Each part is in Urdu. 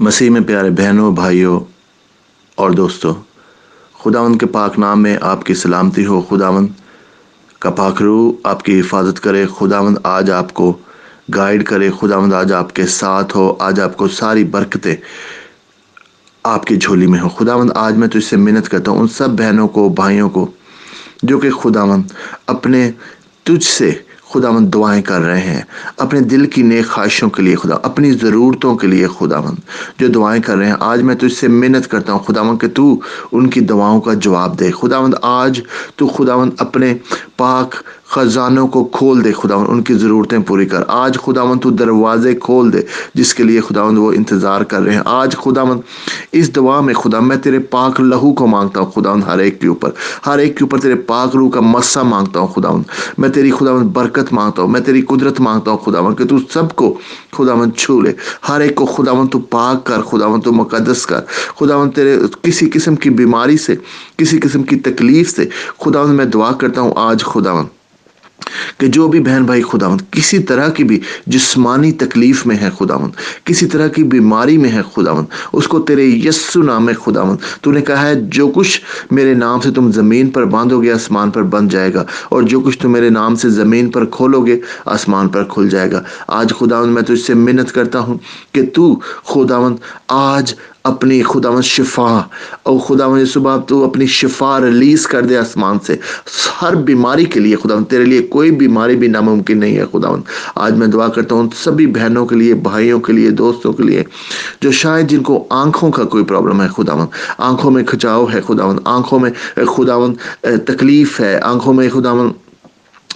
مسیح میں پیارے بہنوں، بھائیوں اور دوستوں خداون کے پاک نام میں آپ کی سلامتی ہو۔ خداون کا پاک روح آپ کی حفاظت کرے۔ خداون آج آپ کو گائیڈ کرے۔ خداون آج آپ کے ساتھ ہو۔ آج آپ کو ساری برکتیں آپ کی جھولی میں ہو۔ خداون آج میں تو اس سے منت کرتا ہوں۔ ان سب بہنوں کو، بھائیوں کو، جو کہ خداون اپنے تجھ سے خدا مند دعائیں کر رہے ہیں۔ اپنے دل کی نیک خواہشوں کے لیے خدا، اپنی ضرورتوں کے لیے خدا مند جو دعائیں کر رہے ہیں، آج میں تجھ سے منت کرتا ہوں۔ خدا مند کہ تو ان کی دعاؤں کا جواب دے۔ خدا مند آج تو خدا مند اپنے پاک خزانوں کو کھول دے خداون ان کی ضرورتیں پوری کر۔ آج خداون تو دروازے کھول دے، جس کے لیے خداون وہ انتظار کر رہے ہیں۔ آج خداون اس دعا میں خدا میں تیرے پاک لہو کو مانگتا ہوں خداون ہر ایک کے اوپر۔ ہر ایک کے اوپر تیرے پاک روح کا مسا مانگتا ہوں خداون میں تیری خداون برکت مانگتا ہوں، میں تیری قدرت مانگتا ہوں خداون کہ تو سب کو خداون چھو لے۔ ہر ایک کو خداون تو پاک کر خداون تو مقدس کر۔ خداون تیرے کسی قسم کی بیماری سے، کسی قسم کی تکلیف سے خداون میں دعا کرتا ہوں، آج خداون کہ جو بھی بہن بھائی خداون کسی طرح کی بھی جسمانی تکلیف میں ہے خداون کسی طرح کی بیماری میں ہے خداون اس کو تیرے یسو نام ہے خداون تو نے کہا ہے، جو کچھ میرے نام سے تم زمین پر باندھو گے، آسمان پر بند جائے گا، اور جو کچھ تم میرے نام سے زمین پر کھولو گے، آسمان پر کھل جائے گا۔ آج خداون میں تو اس سے منت کرتا ہوں کہ تو خداون آج اپنی خداون شفا اور خداون صبح تو اپنی شفا ریلیز کر دے آسمان سے۔ ہر بیماری کے لیے خداون تیرے لیے کوئی بیماری بھی ناممکن نہیں ہے خداون آج میں دعا کرتا ہوں سبھی بہنوں کے لیے، بھائیوں کے لیے، دوستوں کے لیے، جو شاید جن کو آنکھوں کا کوئی پرابلم ہے خداون آنکھوں میں کھچاؤ ہے خداون آنکھوں میں خداون تکلیف ہے۔ آنکھوں میں خداون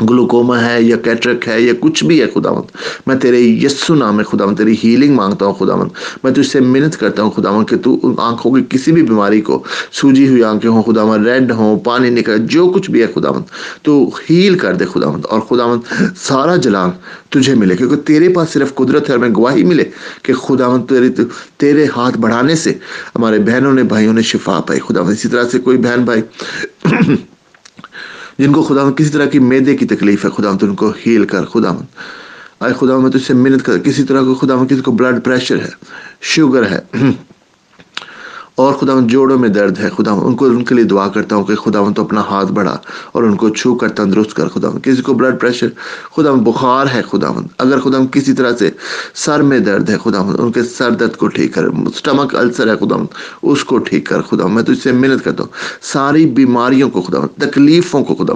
گلوکوما ہے یا کیٹرک ہے یا کچھ بھی ہے، خداوند، میں تیرے یسو نام ہے، خداوند، تیری ہیلنگ مانگتا ہوں، خداوند، میں تجھ سے منت کرتا ہوں، خداوند، کہ تو ان آنکھوں کی کسی بھی بیماری کو سوجی ہوئی آنکھیں ہوں، خداوند، ریڈ ہوں، پانی نکل، جو کچھ بھی ہے، خداوند، تو ہیل کر دے، خداوند، اور خداوند، سارا جلال تجھے ملے، کیونکہ تیرے پاس صرف قدرت ہے اور میں گواہی ملے کہ خداوند، تیرے تیرے ہاتھ بڑھانے سے ہمارے بہنوں نے، بھائیوں نے شفا پائی، خداوند، اسی طرح سے کوئی بہن بھائی جن کو خدا کسی طرح کی میدے کی تکلیف ہے خدا تو ان کو ہیل کر خدا آئے خدا میں تجھ سے محنت کر۔ کسی طرح کو خدا کسی کو بلڈ پریشر ہے شوگر ہے اور خدا جوڑوں میں درد ہے۔ خدا ان کو ان کے لیے دعا کرتا ہوں کہ خدا تو اپنا ہاتھ بڑھا اور ان کو چھو کر تندرست کر۔ خدا کسی کو بلڈ پریشر خدا بخار ہے۔ خدا اگر خدا کسی طرح سے سر میں درد ہے خدا ان کے سر درد کو ٹھیک کر۔ اسٹمک السر ہے خدا اس کو ٹھیک کر۔ خدا میں تو اس سے محنت کرتا ہوں۔ ساری بیماریوں کو خدا تکلیفوں کو خدا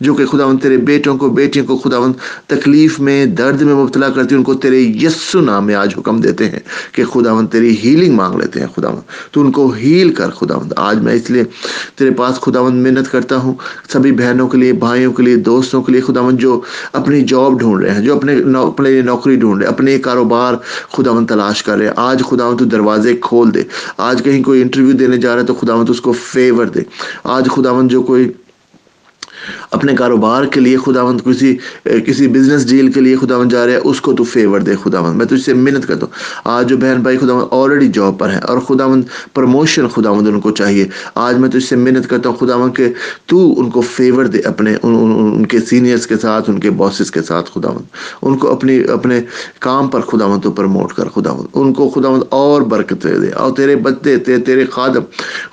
جو کہ خدا تیرے بیٹوں کو، بیٹیوں کو خدا تکلیف میں درد میں مبتلا کرتی ان کو تیرے یسو نام میں آج حکم دیتے ہیں کہ خدا تیری ہیلنگ مانگ لیتے ہیں۔ خدا تو ان کو ہیل کر، خداوند، آج میں اس لیے تیرے پاس خداوند محنت کرتا ہوں، سبھی بہنوں کے لیے، بھائیوں کے لیے، دوستوں کے لیے، خداوند، جو اپنی جاب ڈھونڈ رہے ہیں، جو اپنے اپنے لیے نوکری ڈھونڈ رہے ہیں، اپنے کاروبار خداوند تلاش کر رہے ہیں۔ آج خداوند تو دروازے کھول دے، آج کہیں کوئی انٹرویو دینے جا رہا ہے تو خداوند اس کو فیور دے۔ آج خداوند جو کوئی اپنے کاروبار کے لیے خداوند کسی کسی بزنس ڈیل کے لیے خداوند جا رہے ہیں اس کو تو فیور دے خداوند۔ میں تو اس سے محنت کرتا ہوں۔ آج جو بہن بھائی خداوند آلریڈی جاب پر ہیں اور خداوند پروموشن خداوند ان کو چاہیے آج میں تو اس سے محنت کرتا ہوں خداوند کہ تو ان کو فیور دے اپنے ان, ان کے سینئرس کے ساتھ ان کے باسز کے ساتھ خداوند۔ ان کو اپنی اپنے کام پر خداوند تو پروموٹ کر خداوند۔ ان کو خداوند اور برکت دے۔ اور تیرے بچے تیرے خادم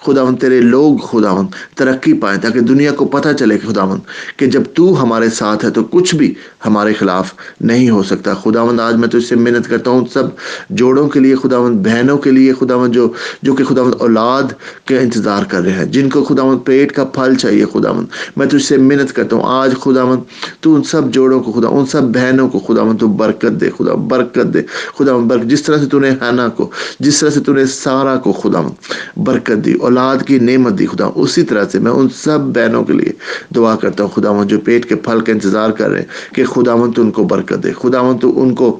خداوند تیرے لوگ خداوند ترقی پائیں تاکہ دنیا کو پتہ چلے کہ خداوند، کہ جب تو ہمارے ساتھ ہے تو کچھ بھی ہمارے خلاف نہیں ہو سکتا۔ خداوند، آج میں تو اس سے محنت کرتا ہوں، سب جوڑوں کے لیے خداوند، بہنوں کے لیے خداوند، جو جو کہ خداوند اولاد کے انتظار کر رہے ہیں، جن کو خداوند پیٹ کا پھل چاہیے۔ خداوند، میں تو اس سے محنت کرتا ہوں۔ آج خداوند، تو ان سب جوڑوں کو خدا ان سب بہنوں کو خداوند، تو برکت دے خدا برکت دے۔ خداوند، برکت جس طرح سے تو نے حنا کو، جس طرح سے تو نے سارا کو، خداوند، برکت دی، اولاد کی نعمت دی، خدا۔ اسی طرح سے میں ان سب بہنوں کے لیے دعا کرتا ہوں خدا جو پیٹ کے پھل کا انتظار کر رہے ہیں، کہ خدا مند ان کو برکت دے خدا تو ان کو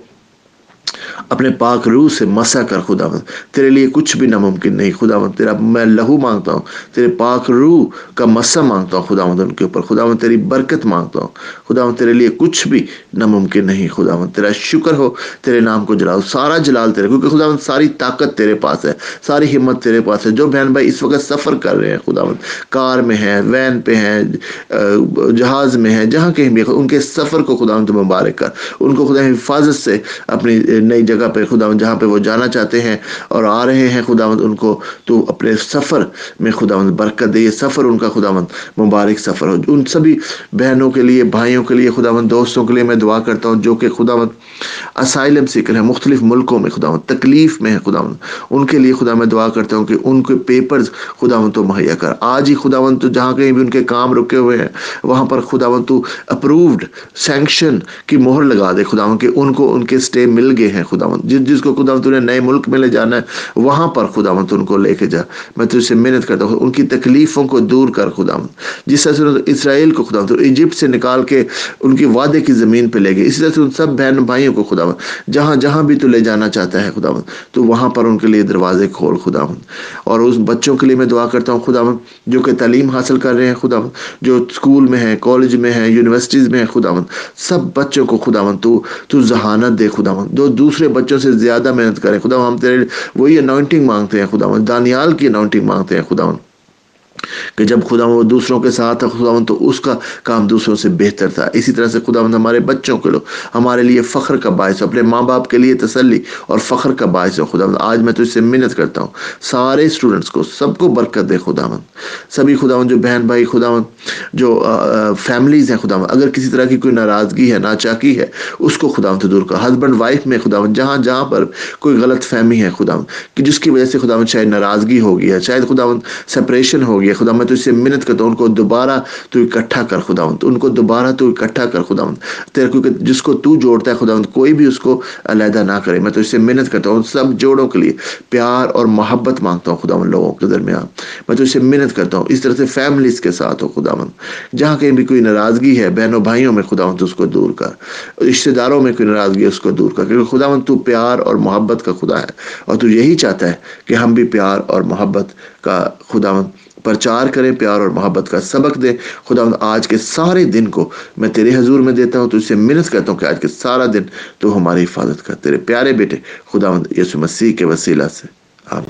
اپنے پاک روح سے مسا کر خدا مند تیرے لیے کچھ بھی ناممکن نہیں خدا مند تیرا میں لہو مانگتا ہوں، تیرے پاک روح کا مسا مانگتا ہوں خدا مند ان کے اوپر خدا مند تیری برکت مانگتا ہوں خدا مند تیرے لیے کچھ بھی ناممکن نہیں خدا مند تیرا شکر ہو، تیرے نام کو جلاؤ، سارا جلال تیرے، کیونکہ خدا مند ساری طاقت تیرے پاس ہے، ساری ہمت تیرے پاس ہے، جو بہن بھائی اس وقت سفر کر رہے ہیں خدا مند کار میں ہیں، وین پہ ہیں جہاز میں ہیں، جہاں کہیں بھی ان کے سفر کو خدا مند مبارک کر، ان کو خدا حفاظت سے اپنی نئی نئی جگہ پہ خداون جہاں پہ وہ جانا چاہتے ہیں اور آ رہے ہیں خداون ان کو تو اپنے سفر میں خداون برکت دے یہ سفر ان کا خداون مبارک سفر ہو ان سبھی بہنوں کے لیے بھائیوں کے لیے خداون دوستوں کے لیے میں دعا کرتا ہوں جو کہ خداون اسائلم سیکر ہیں مختلف ملکوں میں خداون تکلیف میں ہے خداون ان کے لیے خدا میں دعا کرتا ہوں کہ ان کے پیپرز خداون تو مہیا کر آج ہی خداون تو جہاں کہیں بھی ان کے کام رکے ہوئے ہیں وہاں پر خداون تو اپرووڈ سینکشن کی مہر لگا دے خداون کہ ان کو ان کے سٹے مل گئے ہیں خداون جس جس کو خداون تو نے نئے ملک میں لے جانا ہے، وہاں پر خداون تو ان کو لے کے جا۔ میں تو سے محنت کرتا ہوں۔ ان کی تکلیفوں کو دور کر خداون جس طرح سے اسرائیل کو خداون تو ایجپٹ سے نکال کے ان کی وعدے کی زمین پہ لے گئے، اسی طرح سے ان سب بہن بھائیوں کو خداون جہاں جہاں بھی تو لے جانا چاہتا ہے خداون تو وہاں پر ان کے لیے دروازے کھول خداون اور اس بچوں کے لیے میں دعا کرتا ہوں خداون جو کہ تعلیم حاصل کر رہے ہیں خداون جو اسکول میں ہیں، کالج میں ہیں، یونیورسٹیز میں ہیں خداون سب بچوں کو خداون تو تو ذہانت دے خداون دو دوسرے بچوں سے زیادہ محنت کریں۔ خدا ہم تیرے وہی اناؤنٹنگ مانگتے ہیں۔ خدا دانیال کی اناؤنٹنگ مانگتے ہیں۔ خداون کہ جب خدا وہ دوسروں کے ساتھ تھا خدا تو اس کا کام دوسروں سے بہتر تھا۔ اسی طرح سے خدا ہمارے بچوں کے لو ہمارے لیے فخر کا باعث ہو اپنے ماں باپ کے لیے تسلی اور فخر کا باعث ہو خدا آج میں تو اس سے منت کرتا ہوں۔ سارے اسٹوڈنٹس کو، سب کو برکت دے خدا سبھی خدا جو بہن بھائی خدا جو فیملیز ہیں خدا اگر کسی طرح کی کوئی ناراضگی ہے، ناچاکی ہے، اس کو خدا تو دور کر۔ ہسبینڈ وائف میں خدا جہاں جہاں پر کوئی غلط فہمی ہے خدا کہ جس کی وجہ سے خدا شاید ناراضگی ہوگی ہے، شاید خدا سپریشن ہو گیا خدا، میں تو اس سے منت کرتا ہوں، ان کو دوبارہ تو اکٹھا کر خدا تو ان کو دوبارہ تو اکٹھا کر خدا تیرے کیونکہ جس کو تو جوڑتا ہے خدا کوئی بھی اس کو علیحدہ نہ کرے۔ میں تو اس سے منت کرتا ہوں، سب جوڑوں کے لیے پیار اور محبت مانگتا ہوں خدا لوگوں کے درمیان۔ میں تو اس سے منت کرتا ہوں، اس طرح سے فیملیز کے ساتھ ہو خدا جہاں کہیں بھی کوئی ناراضگی ہے، بہنوں بھائیوں میں خدا تو اس کو دور کر۔ رشتہ داروں میں کوئی ناراضگی ہے، اس کو دور کر۔ کیونکہ خدا تو پیار اور محبت کا خدا ہے۔ اور تو یہی چاہتا ہے کہ ہم بھی پیار اور محبت کا خدا پرچار کریں، پیار اور محبت کا سبق دیں۔ خدا آج کے سارے دن کو میں تیرے حضور میں دیتا ہوں، تو اس سے منت کرتا ہوں کہ آج کے سارا دن تو ہماری حفاظت کر۔ تیرے پیارے بیٹے خدا یسو مسیح کے وسیلہ سے۔